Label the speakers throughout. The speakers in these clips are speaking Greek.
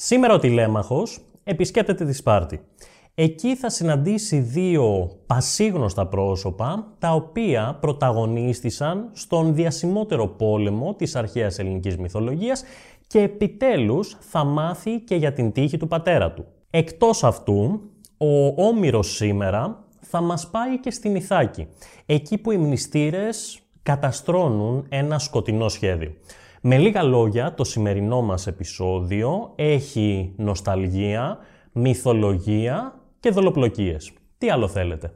Speaker 1: Σήμερα ο Τηλέμαχος επισκέπτεται τη Σπάρτη. Εκεί θα συναντήσει δύο πασίγνωστα πρόσωπα, τα οποία πρωταγωνίστησαν στον διασημότερο πόλεμο της αρχαίας ελληνικής μυθολογίας και επιτέλους θα μάθει και για την τύχη του πατέρα του. Εκτός αυτού, ο Όμηρος σήμερα θα μας πάει και στην Ιθάκη, εκεί που οι μνηστήρες καταστρώνουν ένα σκοτεινό σχέδιο. Με λίγα λόγια, το σημερινό μας επεισόδιο έχει νοσταλγία, μυθολογία και δολοπλοκίες. Τι άλλο θέλετε;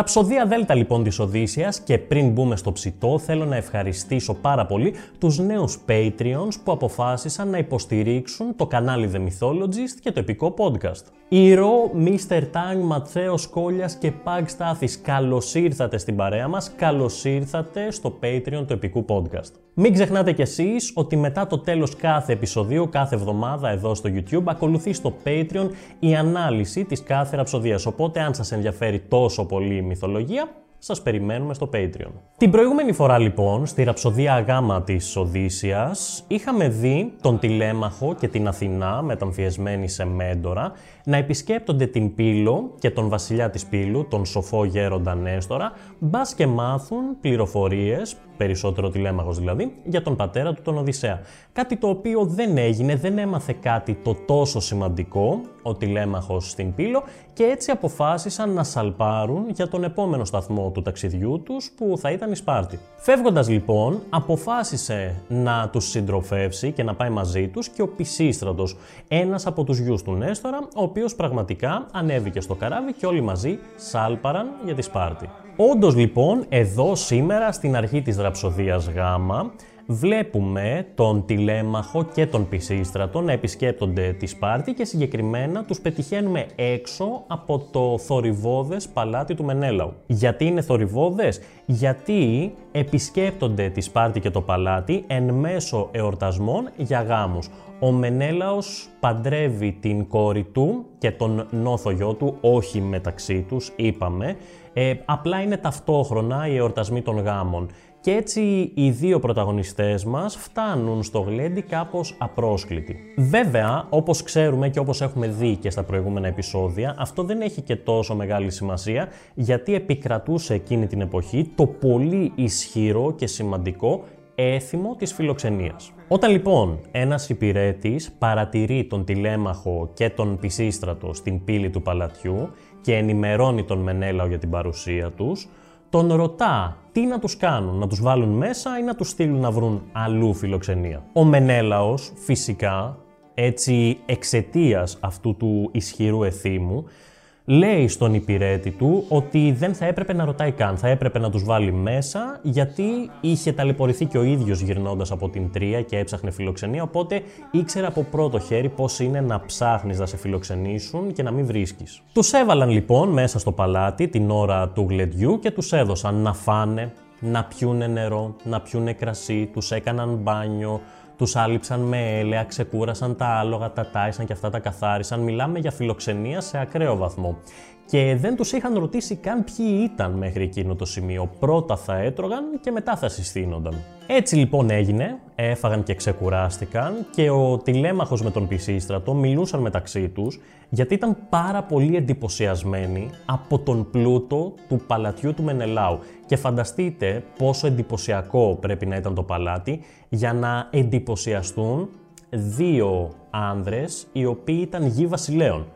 Speaker 1: Ραψοδία Δέλτα λοιπόν της Οδύσσιας και πριν μπούμε στο ψητό θέλω να ευχαριστήσω πάρα πολύ τους νέους Patreons που αποφάσισαν να υποστηρίξουν το κανάλι The Mythologist και το επικό podcast. Ηρώ, Mr. Tang, Ματθαίος Κόλιας και Pag Στάθης, καλώς ήρθατε στην παρέα μας, καλώς ήρθατε στο Patreon του επικού podcast. Μην ξεχνάτε κι εσείς ότι μετά το τέλος κάθε επεισοδίου, κάθε εβδομάδα εδώ στο YouTube, ακολουθεί στο Patreon η ανάλυση της κάθε ραψοδίας. Οπότε αν σας ενδιαφέρει τόσο πολύ η μυθολογία, σας περιμένουμε στο Patreon. Την προηγούμενη φορά λοιπόν, στη ραψοδία γάμα της Οδύσσιας, είχαμε δει τον Τηλέμαχο και την Αθηνά μεταμφιεσμένη σε μέντορα να επισκέπτονται την Πύλο και τον βασιλιά της Πύλου, τον σοφό γέροντα Νέστορα, μπας και μάθουν πληροφορίες, περισσότερο τηλέμαχος δηλαδή, για τον πατέρα του τον Οδυσσέα. Κάτι το οποίο δεν έγινε, δεν έμαθε κάτι το τόσο σημαντικό, ο τηλέμαχος στην Πύλο, και έτσι αποφάσισαν να σαλπάρουν για τον επόμενο σταθμό του ταξιδιού τους, που θα ήταν η Σπάρτη. Φεύγοντας λοιπόν, αποφάσισε να τους συντροφεύσει και να πάει μαζί τους και ο Πισίστρατος, ένας από τους γιους του Νέστορα, ο οποίος πραγματικά ανέβηκε στο καράβι και όλοι μαζί σάλπαραν για τη Σπάρτη. Όντως λοιπόν, εδώ σήμερα στην αρχή της ραψοδίας Γάμα, βλέπουμε τον Τηλέμαχο και τον Πισίστρατο να επισκέπτονται τη Σπάρτη και συγκεκριμένα τους πετυχαίνουμε έξω από το θορυβόδες παλάτι του Μενέλαου. Γιατί είναι θορυβόδες; Γιατί επισκέπτονται τη Σπάρτη και το παλάτι εν μέσω εορτασμών για γάμους. Ο Μενέλαος παντρεύει την κόρη του και τον νόθο γιο του, όχι μεταξύ τους, είπαμε, ε, απλά είναι ταυτόχρονα οι εορτασμοί των γάμων. Και έτσι οι δύο πρωταγωνιστές μας φτάνουν στο γλέντι κάπως απρόσκλητοι. Βέβαια, όπως ξέρουμε και όπως έχουμε δει και στα προηγούμενα επεισόδια, αυτό δεν έχει και τόσο μεγάλη σημασία γιατί επικρατούσε εκείνη την εποχή το πολύ ισχυρό και σημαντικό έθιμο της φιλοξενίας. Όταν λοιπόν ένας υπηρέτης παρατηρεί τον τηλέμαχο και τον πισίστρατο στην πύλη του παλατιού και ενημερώνει τον Μενέλαο για την παρουσία τους, τον ρωτά τι να τους κάνουν, να τους βάλουν μέσα ή να τους στείλουν να βρουν αλλού φιλοξενία. Ο Μενέλαος φυσικά, έτσι εξαιτίας αυτού του ισχυρού εθήμου, λέει στον υπηρέτη του ότι δεν θα έπρεπε να ρωτάει καν, θα έπρεπε να τους βάλει μέσα γιατί είχε ταλαιπωρηθεί και ο ίδιος γυρνώντας από την Τρία και έψαχνε φιλοξενία, οπότε ήξερε από πρώτο χέρι πώς είναι να ψάχνεις να σε φιλοξενήσουν και να μην βρίσκεις. Τους έβαλαν λοιπόν μέσα στο παλάτι την ώρα του γλεντιού και τους έδωσαν να φάνε, να πιούνε νερό, να πιούνε κρασί, τους έκαναν μπάνιο, τους άλυψαν με έλαια, ξεκούρασαν τα άλογα, τα τάισαν και αυτά τα καθάρισαν. Μιλάμε για φιλοξενία σε ακραίο βαθμό. Και δεν τους είχαν ρωτήσει καν ποιοι ήταν μέχρι εκείνο το σημείο. Πρώτα θα έτρωγαν και μετά θα συστήνονταν. Έτσι λοιπόν έγινε, έφαγαν και ξεκουράστηκαν και ο τηλέμαχος με τον Πισίστρατο μιλούσαν μεταξύ τους γιατί ήταν πάρα πολύ εντυπωσιασμένοι από τον πλούτο του παλατιού του Μενελάου. Και φανταστείτε πόσο εντυπωσιακό πρέπει να ήταν το παλάτι για να εντυπωσιαστούν δύο άνδρες οι οποίοι ήταν γη βασιλέων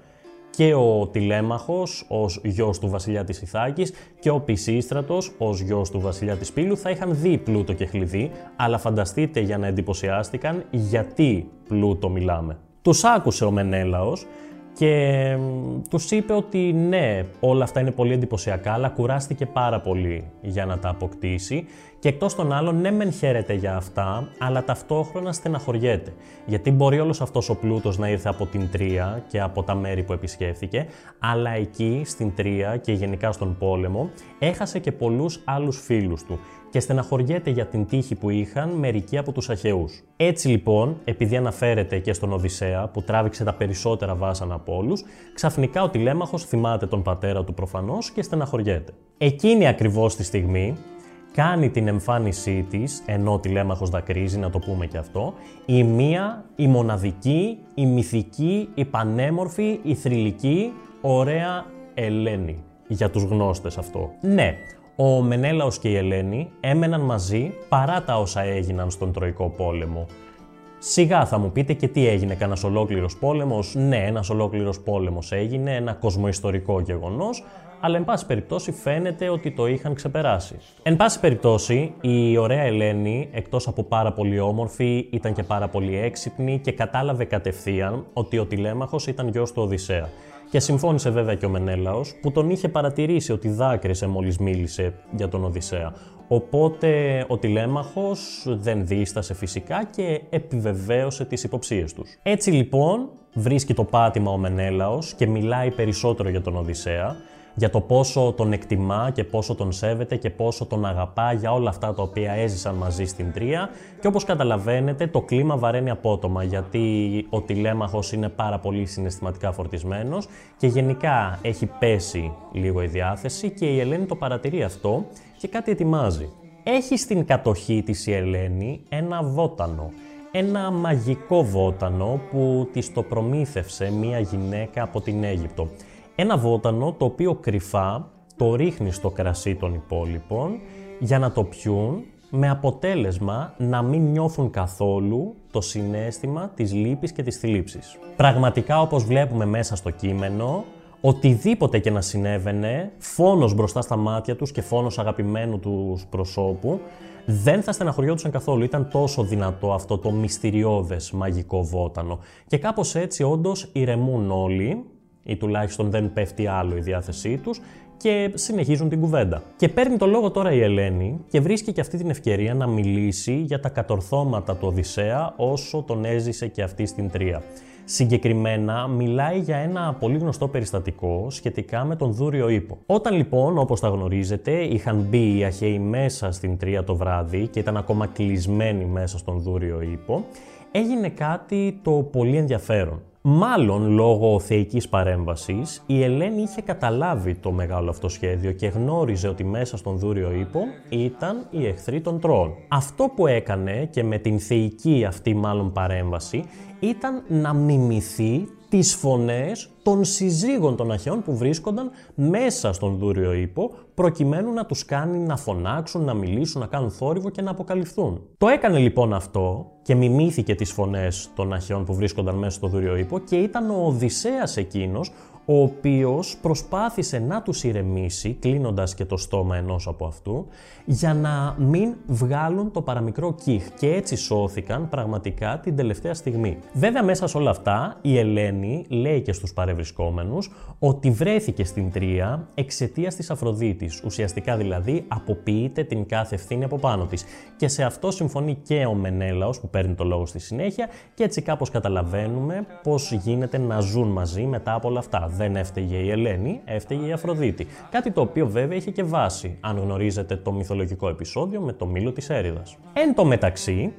Speaker 1: και ο Τηλέμαχος ως γιος του βασιλιά της Ιθάκης και ο Πισίστρατος ως γιος του βασιλιά της Πύλου θα είχαν δει πλούτο και χλειδί, αλλά φανταστείτε για να εντυπωσιάστηκαν γιατί πλούτο μιλάμε. Τους άκουσε ο Μενέλαος και τους είπε ότι ναι, όλα αυτά είναι πολύ εντυπωσιακά, αλλά κουράστηκε πάρα πολύ για να τα αποκτήσει και εκτός των άλλων, ναι, μεν χαίρεται για αυτά, αλλά ταυτόχρονα στεναχωριέται. Γιατί μπορεί όλος αυτός ο πλούτος να ήρθε από την Τρία και από τα μέρη που επισκέφθηκε, αλλά εκεί στην Τρία και γενικά στον πόλεμο έχασε και πολλούς άλλους φίλους του και στεναχωριέται για την τύχη που είχαν μερικοί από τους Αχαιούς. Έτσι λοιπόν, επειδή αναφέρεται και στον Οδυσσέα που τράβηξε τα περισσότερα βάσανα από όλους, ξαφνικά ο Τηλέμαχος θυμάται τον πατέρα του προφανώς και στεναχωριέται. Εκείνη ακριβώς τη στιγμή κάνει την εμφάνισή της, ενώ ο Τηλέμαχος δακρύζει, να το πούμε και αυτό, η μία, η μοναδική, η μυθική, η πανέμορφη, η θρηλυκή, ωραία Ελένη. Για τους γνώστες αυτό. Ναι, ο Μενέλαος και η Ελένη έμεναν μαζί παρά τα όσα έγιναν στον Τροϊκό πόλεμο. Σιγά θα μου πείτε και τι έγινε, κανένας ολόκληρος πόλεμος. Ναι, ένας ολόκληρος πόλεμος έγινε, ένα κοσμοϊστορικό γεγονός, αλλά εν πάση περιπτώσει φαίνεται ότι το είχαν ξεπεράσει. Εν πάση περιπτώσει, η ωραία Ελένη, εκτός από πάρα πολύ όμορφη, ήταν και πάρα πολύ έξυπνη και κατάλαβε κατευθείαν ότι ο Τηλέμαχος ήταν γιος του Οδυσσέα. Και συμφώνησε βέβαια και ο Μενέλαος που τον είχε παρατηρήσει ότι δάκρυσε μόλις μίλησε για τον Οδυσσέα. Οπότε ο Τηλέμαχος δεν δίστασε φυσικά και επιβεβαίωσε τις υποψίες τους. Έτσι λοιπόν βρίσκει το πάτημα ο Μενέλαος και μιλάει περισσότερο για τον Οδυσσέα για το πόσο τον εκτιμά και πόσο τον σέβεται και πόσο τον αγαπά για όλα αυτά τα οποία έζησαν μαζί στην Τρία και όπως καταλαβαίνετε το κλίμα βαραίνει απότομα γιατί ο τηλέμαχος είναι πάρα πολύ συναισθηματικά φορτισμένος και γενικά έχει πέσει λίγο η διάθεση και η Ελένη το παρατηρεί αυτό και κάτι ετοιμάζει. Έχει στην κατοχή της η Ελένη ένα βότανο, ένα μαγικό βότανο που της το προμήθευσε μία γυναίκα από την Αίγυπτο. Ένα βότανο το οποίο κρυφά το ρίχνει στο κρασί των υπόλοιπων για να το πιούν με αποτέλεσμα να μην νιώθουν καθόλου το συνέστημα της λύπης και της θλίψης. Πραγματικά όπως βλέπουμε μέσα στο κείμενο, οτιδήποτε και να συνέβαινε, φόνος μπροστά στα μάτια τους και φόνος αγαπημένου τους προσώπου, δεν θα στεναχωριόντουσαν καθόλου. Ήταν τόσο δυνατό αυτό το μυστηριώδες μαγικό βότανο. Και κάπως έτσι όντως ηρεμούν όλοι ή τουλάχιστον δεν πέφτει άλλο η διάθεσή τους και συνεχίζουν την κουβέντα. Και παίρνει το λόγο τώρα η Ελένη και βρίσκει και αυτή την ευκαιρία να μιλήσει για τα κατορθώματα του Οδυσσέα όσο τον έζησε και αυτή στην Τρία. Συγκεκριμένα μιλάει για ένα πολύ γνωστό περιστατικό σχετικά με τον Δούριο Ήπο. Όταν λοιπόν, όπως τα γνωρίζετε, είχαν μπει οι Αχαίοι μέσα στην Τρία το βράδυ και ήταν ακόμα κλεισμένοι μέσα στον Δούριο Ήπο, έγινε κάτι το πολύ ενδιαφέρον. Μάλλον λόγω θεϊκής παρέμβασης, η Ελένη είχε καταλάβει το μεγάλο αυτό σχέδιο και γνώριζε ότι μέσα στον Δούριο Ήπο ήταν οι εχθροί των Τρών. Αυτό που έκανε και με την θεϊκή αυτή μάλλον παρέμβαση ήταν να μιμηθεί τις φωνές των συζύγων των Αχαιών που βρίσκονταν μέσα στον Δούριο Ήπο προκειμένου να τους κάνει να φωνάξουν, να μιλήσουν, να κάνουν θόρυβο και να αποκαλυφθούν. Το έκανε λοιπόν αυτό και μιμήθηκε τις φωνές των Αχαιών που βρίσκονταν μέσα στο Δούριο Ήπο και ήταν ο Οδυσσέας εκείνος ο οποίος προσπάθησε να τους ηρεμήσει, κλείνοντας και το στόμα ενός από αυτού, για να μην βγάλουν το παραμικρό κύχ και έτσι σώθηκαν πραγματικά την τελευταία στιγμή. Βέβαια μέσα σε όλα αυτά η Ελένη λέει και στους παρευρισκόμενους ότι βρέθηκε στην Τρία εξαιτίας της Αφροδίτης, ουσιαστικά δηλαδή αποποιείται την κάθε ευθύνη από πάνω της. Και σε αυτό συμφωνεί και ο Μενέλαος που παίρνει το λόγο στη συνέχεια και έτσι κάπως καταλαβαίνουμε πώς γίνεται να ζουν μαζί μετά από όλα αυτά δεν έφταιγε η Ελένη, έφταιγε η Αφροδίτη. Κάτι το οποίο βέβαια είχε και βάση, αν γνωρίζετε το μυθολογικό επεισόδιο με το μήλο της έρηδας. Εν τω μεταξύ,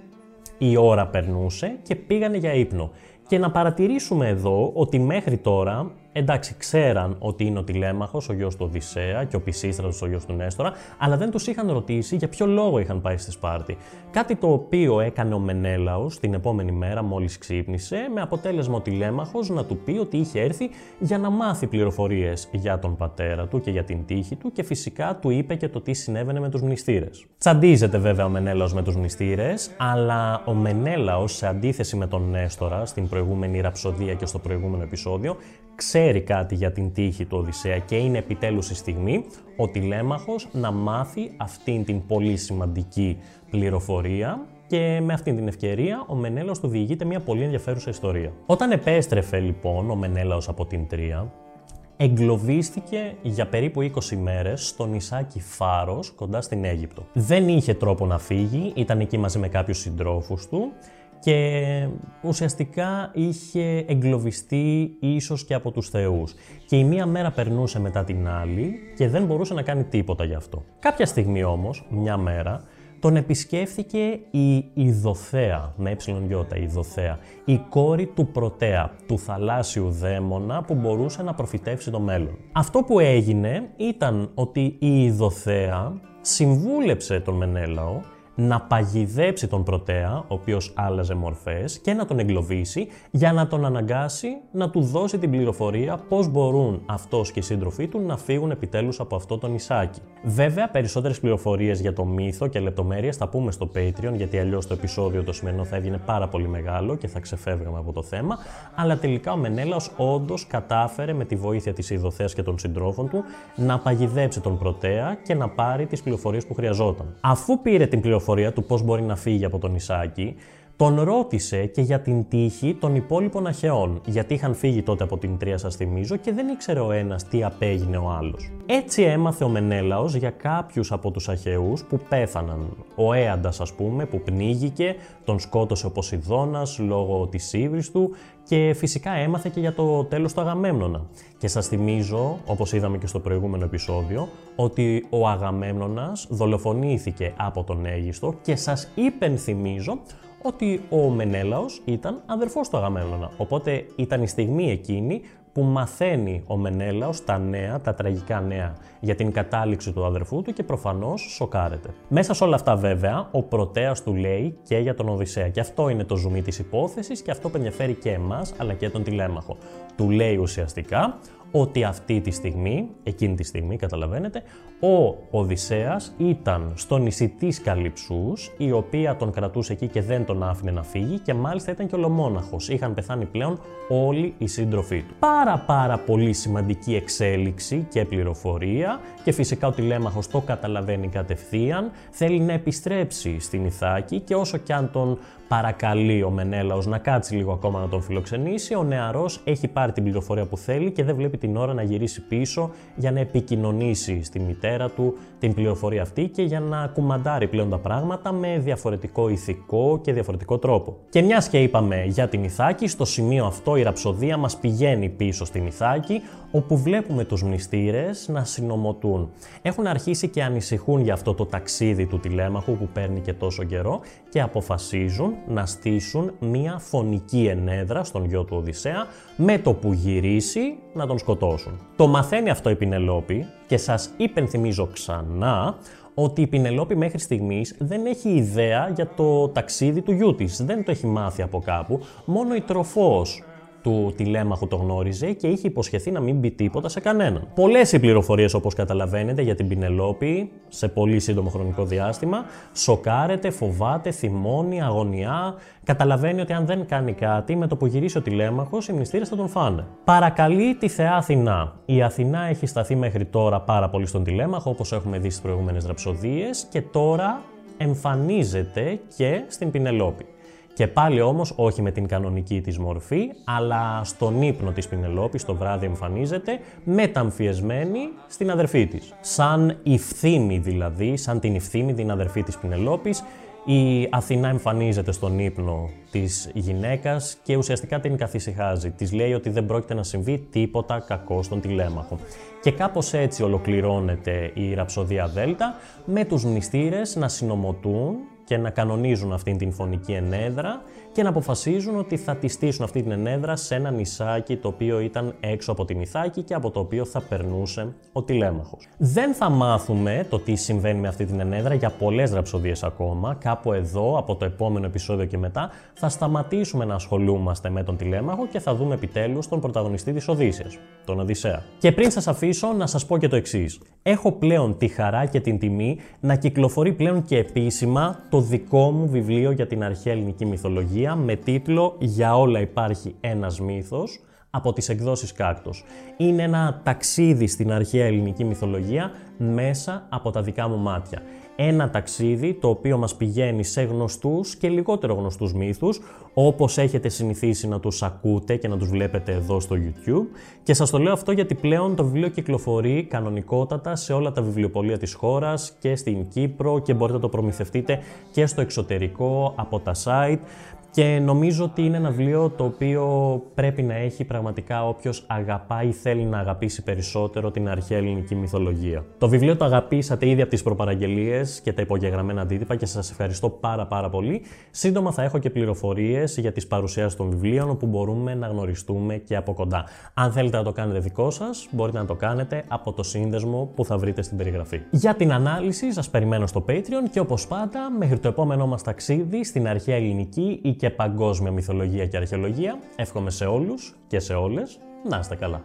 Speaker 1: η ώρα περνούσε και πήγανε για ύπνο. Και να παρατηρήσουμε εδώ ότι μέχρι τώρα εντάξει, ξέραν ότι είναι ο Τηλέμαχος, ο γιος του Οδυσσέα και ο Πισίστρατος, ο γιος του Νέστορα, αλλά δεν τους είχαν ρωτήσει για ποιο λόγο είχαν πάει στη Σπάρτη. Κάτι το οποίο έκανε ο Μενέλαος την επόμενη μέρα, μόλις ξύπνησε, με αποτέλεσμα ο Τηλέμαχος να του πει ότι είχε έρθει για να μάθει πληροφορίες για τον πατέρα του και για την τύχη του και φυσικά του είπε και το τι συνέβαινε με τους μνηστήρες. Τσαντίζεται βέβαια ο Μενέλαος με τους μνηστήρες, αλλά ο Μενέλαος σε αντίθεση με τον Νέστορα στην προηγούμενη ραψοδία και στο προηγούμενο επεισόδιο, ξέρει κάτι για την τύχη του Οδυσσέα και είναι επιτέλους η στιγμή ο Τηλέμαχος να μάθει αυτήν την πολύ σημαντική πληροφορία και με αυτήν την ευκαιρία ο Μενέλαος του διηγείται μια πολύ ενδιαφέρουσα ιστορία. Όταν επέστρεφε λοιπόν ο Μενέλαος από την Τρία, εγκλωβίστηκε για περίπου 20 μέρες στο νησάκι Φάρος κοντά στην Αίγυπτο. Δεν είχε τρόπο να φύγει, ήταν εκεί μαζί με κάποιους συντρόφους του και ουσιαστικά είχε εγκλωβιστεί ίσως και από τους θεούς. Και η μία μέρα περνούσε μετά την άλλη και δεν μπορούσε να κάνει τίποτα γι' αυτό. Κάποια στιγμή όμως, μια μέρα, τον επισκέφθηκε η Ιδωθέα, με ε η Ιδωθέα, η κόρη του Πρωτέα, του θαλάσσιου δαίμονα που μπορούσε να προφητεύσει το μέλλον. Αυτό που έγινε ήταν ότι η Ιδωθέα συμβούλεψε τον Μενέλαο να παγιδέψει τον Πρωτέα, ο οποίος άλλαζε μορφές, και να τον εγκλωβίσει για να τον αναγκάσει να του δώσει την πληροφορία πώς μπορούν αυτός και οι σύντροφοί του να φύγουν επιτέλους από αυτό το νησάκι. Βέβαια, περισσότερες πληροφορίες για το μύθο και λεπτομέρειες θα πούμε στο Patreon, γιατί αλλιώς το επεισόδιο το σημερινό θα έβγαινε πάρα πολύ μεγάλο και θα ξεφεύγαμε από το θέμα, αλλά τελικά ο Μενέλαος όντως κατάφερε με τη βοήθεια της Ιδωθέας και των συντρόφων του να παγιδέψει τον Πρωτέα και να πάρει τις πληροφορίες που χρειαζόταν. Αφού πήρε την πληροφορία πληροφορία του πώς μπορεί να φύγει από το νησάκι, τον ρώτησε και για την τύχη των υπόλοιπων αχαιών, γιατί είχαν φύγει τότε από την Τρία σας θυμίζω και δεν ήξερε ο ένας τι απέγινε ο άλλος. Έτσι έμαθε ο Μενέλαος για κάποιους από τους αχαιούς που πέθαναν. Ο Έαντας ας πούμε που πνίγηκε, τον σκότωσε ο Ποσειδώνας λόγω της ύβρις του και φυσικά έμαθε και για το τέλος του Αγαμέμνονα. Και σας θυμίζω, όπως είδαμε και στο προηγούμενο επεισόδιο, ότι ο Αγαμέμνονας δολοφονήθηκε από τον Αίγιστο και σας υπενθυμίζω ότι ο Μενέλαος ήταν αδερφός του Αγαμέμνονα. Οπότε ήταν η στιγμή εκείνη που μαθαίνει ο Μενέλαος τα νέα, τα τραγικά νέα για την κατάληξη του αδερφού του και προφανώς σοκάρεται. Μέσα σε όλα αυτά βέβαια, ο Πρωτέας του λέει και για τον Οδυσσέα και αυτό είναι το ζουμί της υπόθεσης και αυτό που ενδιαφέρει και εμάς αλλά και τον τηλέμαχο. Του λέει ουσιαστικά ότι αυτή τη στιγμή, εκείνη τη στιγμή καταλαβαίνετε, ο Οδυσσέας ήταν στο νησί της Καλυψούς, η οποία τον κρατούσε εκεί και δεν τον άφηνε να φύγει και μάλιστα ήταν και ολομόναχος. Είχαν πεθάνει πλέον όλοι οι σύντροφοί του. Πάρα πάρα πολύ σημαντική εξέλιξη και πληροφορία και φυσικά ο τηλέμαχος το καταλαβαίνει κατευθείαν, θέλει να επιστρέψει στην Ιθάκη και όσο κι αν τον παρακαλεί ο Μενέλαος να κάτσει λίγο ακόμα να τον φιλοξενήσει, ο νεαρός έχει πάρει την πληροφορία που θέλει και δεν βλέπει την ώρα να γυρίσει πίσω για να επικοινωνήσει στη μητέρα του την πληροφορία αυτή και για να κουμαντάρει πλέον τα πράγματα με διαφορετικό ηθικό και διαφορετικό τρόπο. Και μιας και είπαμε για την Ιθάκη, στο σημείο αυτό η ραψοδία μας πηγαίνει πίσω στην Ιθάκη, όπου βλέπουμε τους μνηστήρες να συνομωτούν. Έχουν αρχίσει και ανησυχούν για αυτό το ταξίδι του τηλέμαχου που παίρνει και τόσο καιρό και αποφασίζουν να στήσουν μία φωνική ενέδρα στον γιο του Οδυσσέα με το που γυρίσει να τον σκοτώσουν. Το μαθαίνει αυτό η Πινελόπη και σας υπενθυμίζω ξανά ότι η Πινελόπη μέχρι στιγμής δεν έχει ιδέα για το ταξίδι του γιού της. Δεν το έχει μάθει από κάπου. Μόνο η τροφός του τηλέμαχου το γνώριζε και είχε υποσχεθεί να μην πει τίποτα σε κανέναν. Πολλές οι πληροφορίες, όπως καταλαβαίνετε, για την Πινελόπη σε πολύ σύντομο χρονικό διάστημα. Σοκάρεται, φοβάται, θυμώνει, αγωνιά. Καταλαβαίνει ότι αν δεν κάνει κάτι, με το που γυρίσει ο τηλέμαχος, οι μνηστήρε θα τον φάνε. Παρακαλεί τη θεά Αθηνά. Η Αθηνά έχει σταθεί μέχρι τώρα πάρα πολύ στον τηλέμαχο, όπως έχουμε δει στις προηγούμενες ραψοδίες, και τώρα εμφανίζεται και στην Πινελόπη. Και πάλι όμως όχι με την κανονική της μορφή, αλλά στον ύπνο της Πινελόπης το βράδυ εμφανίζεται μεταμφιεσμένη στην αδερφή της. Σαν η δηλαδή, σαν την Ιφθύμη την αδερφή της Πινελόπης, η Αθηνά εμφανίζεται στον ύπνο της γυναίκας και ουσιαστικά την καθησυχάζει. Της λέει ότι δεν πρόκειται να συμβεί τίποτα κακό στον τηλέμαχο. Και κάπως έτσι ολοκληρώνεται η ραψοδία Δέλτα με τους μνηστήρες να συνομωτούν και να κανονίζουν αυτήν την φωνική ενέδρα και να αποφασίζουν ότι θα τη στήσουν αυτή την ενέδρα σε ένα νησάκι το οποίο ήταν έξω από την Ιθάκη και από το οποίο θα περνούσε ο τηλέμαχος. Δεν θα μάθουμε το τι συμβαίνει με αυτή την ενέδρα για πολλές ραψοδίες ακόμα. Κάπου εδώ, από το επόμενο επεισόδιο και μετά, θα σταματήσουμε να ασχολούμαστε με τον τηλέμαχο και θα δούμε επιτέλους τον πρωταγωνιστή της Οδύσσιας, τον Οδυσσέα. Και πριν σας αφήσω να σας πω και το εξής. Έχω πλέον τη χαρά και την τιμή να κυκλοφορεί πλέον και επίσημα το δικό μου βιβλίο για την αρχαία ελληνική μυθολογία με τίτλο «Για όλα υπάρχει ένας μύθος» από τις εκδόσεις Κάκτος. Είναι ένα ταξίδι στην αρχαία ελληνική μυθολογία μέσα από τα δικά μου μάτια. Ένα ταξίδι το οποίο μας πηγαίνει σε γνωστούς και λιγότερο γνωστούς μύθους, όπως έχετε συνηθίσει να τους ακούτε και να τους βλέπετε εδώ στο YouTube. Και σας το λέω αυτό γιατί πλέον το βιβλίο κυκλοφορεί κανονικότατα σε όλα τα βιβλιοπολία της χώρας και στην Κύπρο και μπορείτε να το προμηθευτείτε και στο εξωτερικό από τα site και νομίζω ότι είναι ένα βιβλίο το οποίο πρέπει να έχει πραγματικά όποιος αγαπάει ή θέλει να αγαπήσει περισσότερο την αρχαία ελληνική μυθολογία. Το βιβλίο το αγαπήσατε ήδη από τις προπαραγγελίες και τα υπογεγραμμένα αντίτυπα και σας ευχαριστώ πάρα πάρα πολύ. Σύντομα θα έχω και πληροφορίες για τις παρουσιάσεις των βιβλίων όπου μπορούμε να γνωριστούμε και από κοντά. Αν θέλετε να το κάνετε δικό σας, μπορείτε να το κάνετε από το σύνδεσμο που θα βρείτε στην περιγραφή. Για την ανάλυση σας περιμένω στο Patreon και όπως πάντα μέχρι το επόμενό μας ταξίδι στην αρχαία ελληνική ή και παγκόσμια μυθολογία και αρχαιολογία, εύχομαι σε όλους και σε όλες να είστε καλά.